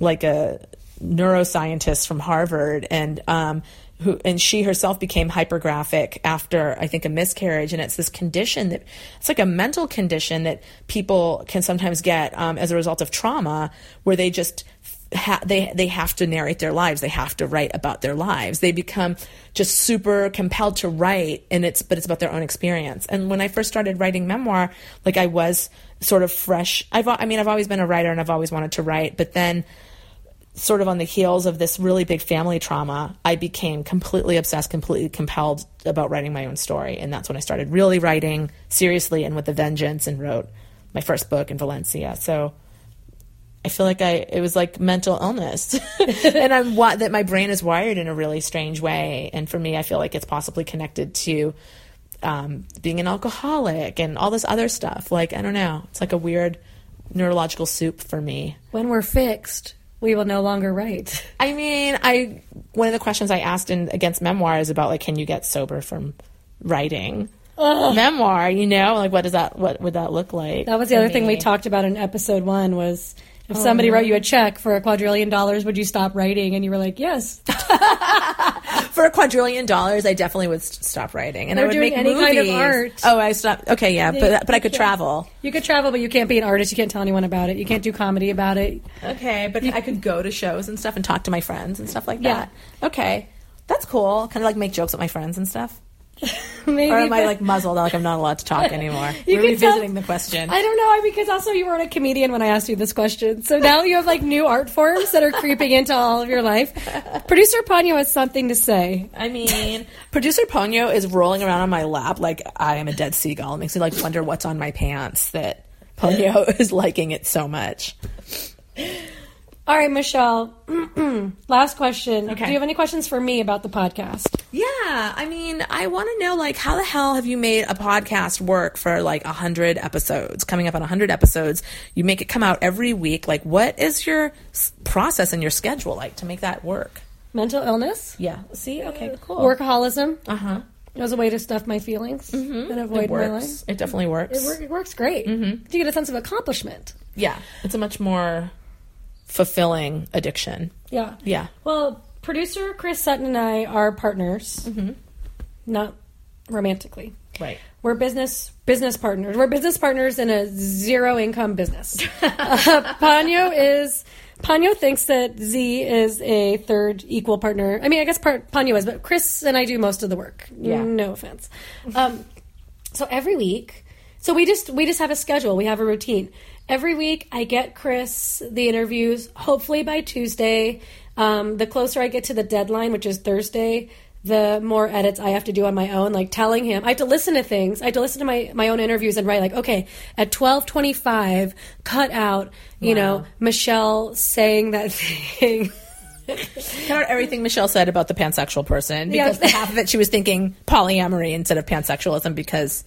like a neuroscientist from Harvard, and um, who, and she herself became hypergraphic after I think a miscarriage, and it's this condition that it's like a mental condition that people can sometimes get um, as a result of trauma, where they just ha- they they have to narrate their lives. They have to write about their lives. They become just super compelled to write, and it's but it's about their own experience. And when I first started writing memoir, like I was sort of fresh. I've I mean I've always been a writer and I've always wanted to write, but then sort of on the heels of this really big family trauma, I became completely obsessed, completely compelled about writing my own story. And that's when I started really writing seriously and with a vengeance and wrote my first book in Valencia. So I feel like I it was like mental illness. and I'm what that my brain is wired in a really strange way. And for me I feel like it's possibly connected to um, being an alcoholic and all this other stuff. Like I don't know. It's like a weird neurological soup for me. When we're fixed, we will no longer write. I mean, I one of the questions I asked in against memoir is about like, can you get sober from writing memoir? You know, like what does that what would that look like? That was the other thing we talked about in episode one was if somebody oh, wrote you a check for a quadrillion dollars, would you stop writing? And you were like, yes. for a quadrillion dollars. I definitely would stop writing, and I would doing make any kind of movies. art. Oh, I stopped. Okay, yeah, but but I could travel. You could travel, but you can't be an artist. You can't tell anyone about it. You can't do comedy about it. Okay, but I could go to shows and stuff and talk to my friends and stuff like that. Yeah. that. Okay, that's cool. Kind of like make jokes with my friends and stuff. Maybe, Or am I like muzzled? Like I'm not allowed to talk anymore. We're can tell- revisiting the question. I don't know because also you weren't a comedian when I asked you this question. So now you have like new art forms that are creeping into all of your life. Producer Ponyo has something to say. I mean, producer Ponyo is rolling around on my lap like I am a dead seagull. It makes me like wonder what's on my pants that Ponyo is liking it so much. All right, Michelle. Last question. Okay. Do you have any questions for me about the podcast? Yeah, I mean, I want to know like how the hell have you made a podcast work for like a hundred episodes? Coming up on a hundred episodes, you make it come out every week. Like, what is your process and your schedule like to make that work? Mental illness, Yeah. See, okay, uh, cool. workaholism Uh huh. as a way to stuff my feelings mm-hmm. and avoid my life. It definitely works. It, work, it works great. Do you get a sense of accomplishment. Yeah, it's a much more fulfilling addiction. Yeah. Yeah. Well, producer Chris Sutton and I are partners, Mm-hmm. not romantically. Right. We're business business partners. We're business partners in a zero income business. uh, Ponyo is Ponyo thinks that Z is a third equal partner. I mean, I guess part, Ponyo is, but Chris and I do most of the work. Yeah. No offense. Um, so every week, so we just we just have a schedule. We have a routine. Every week, I get Chris the interviews. Hopefully by Tuesday. Um, the closer I get to the deadline, which is Thursday, the more edits I have to do on my own. Like telling him, I have to listen to things. I have to listen to my my own interviews and write like, okay, at twelve twenty five, cut out, you know, Michelle saying that thing. Cut out everything Michelle said about the pansexual person Yeah. because half of it she was thinking polyamory instead of pansexualism because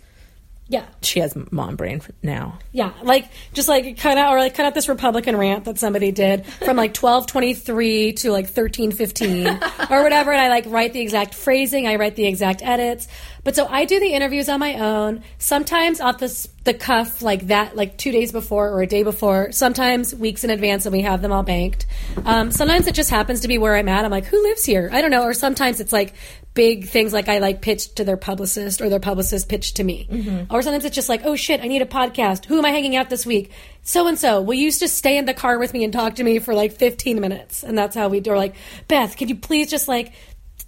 yeah. she has mom brain now. Yeah, like just like cut out or like cut out this Republican rant that somebody did from like twelve twenty three to like thirteen fifteen or whatever, and I like write the exact phrasing, I write the exact edits. But so I do the interviews on my own. Sometimes off the the cuff, like that, like two days before or a day before. Sometimes weeks in advance, and we have them all banked. Um, sometimes it just happens to be where I'm at. I'm like, who lives here? I don't know. Or sometimes it's like big things like I like pitched to their publicist or their publicist pitched to me. Mm-hmm. Or sometimes it's just like, oh shit, I need a podcast. Who am I hanging out this week? So and so. Will you just stay in the car with me and talk to me for like 15 minutes? And that's how we do. Or like, Beth, could you please just like,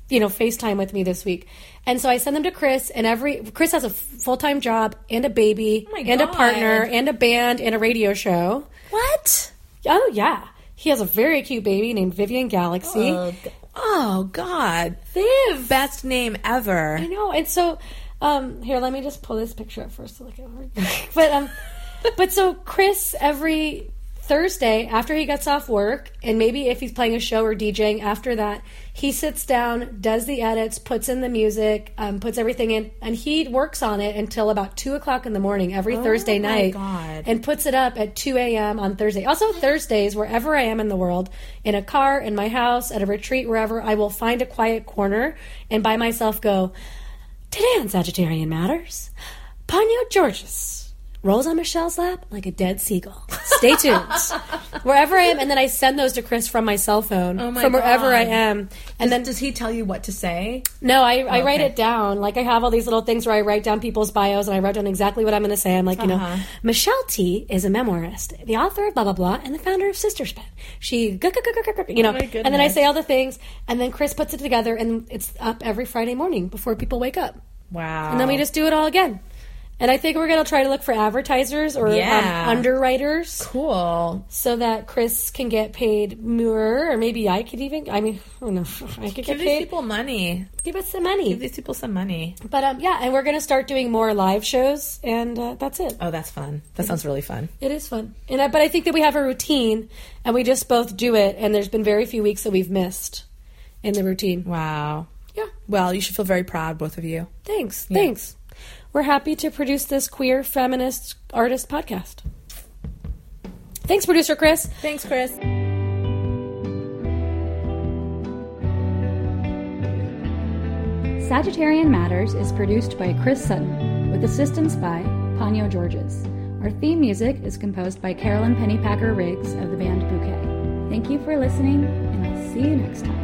you know, FaceTime with me this week? And so I send them to Chris, and every Chris has a full time job and a baby oh my and a partner and a band and a radio show. What? Oh yeah, he has a very cute baby named Vivian Galaxy. Oh, oh God. Viv, Best name ever. I know. And so, um, here, let me just pull this picture up first to look at it. but um, but so Chris every Thursday after he gets off work, and maybe if he's playing a show or DJing after that, he sits down, does the edits, puts in the music, um, puts everything in, and he works on it until about two o'clock in the morning every Thursday Oh my night, God. and puts it up at two a.m. on Thursday. Also Thursdays, wherever I am in the world, in a car, in my house, at a retreat, wherever, I will find a quiet corner and by myself go. Today on Sagittarian Matters, Ponyo Georges rolls on Michelle's lap like a dead seagull, Stay tuned. wherever I am, and then I send those to Chris from my cell phone Oh my from wherever God. I am. And then does he tell you what to say? no, I, I write Okay. it down. Like I have all these little things where I write down people's bios and I write down exactly what I'm going to say. I'm like, you Uh-huh. know, Michelle Tea is a memoirist, the author of blah blah blah, and the founder of Sister Spit. She, you know, Oh and then I say all the things, and then Chris puts it together, and it's up every Friday morning before people wake up, Wow. and then we just do it all again. And I think we're going to try to look for advertisers or Yeah. um, underwriters cool. so that Chris can get paid more, or maybe I could even. I mean, I don't know. I could Give get these paid. people money. Give us some money. Give these people some money. But um, yeah, and we're gonna start doing more live shows, and uh, that's it. Oh, that's fun. That sounds really fun. It is fun, and I, but I think that we have a routine, and we just both do it. And there's been very few weeks that we've missed in the routine. Wow. Yeah, Well, you should feel very proud, both of you. thanks, thanks. We're happy to produce this queer feminist artist podcast. Thanks, producer Chris. Thanks, Chris. Sagittarian Matters is produced by Chris Sutton with assistance by Ponyo Georges. Our theme music is composed by Carolyn Pennypacker Riggs of the band Bouquet. Thank you for listening, and I'll see you next time.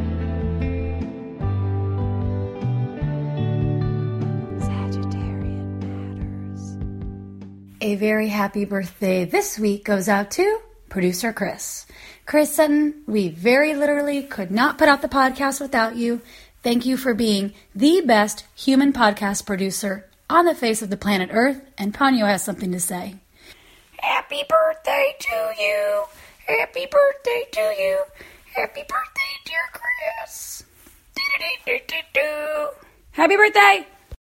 A very happy birthday this week goes out to producer Chris. Chris Sutton, we very literally could not put out the podcast without you. Thank you for being the best human podcast producer on the face of the planet Earth, and Ponyo has something to say. Happy birthday to you! Happy birthday to you! Happy birthday, dear Chris! Happy birthday!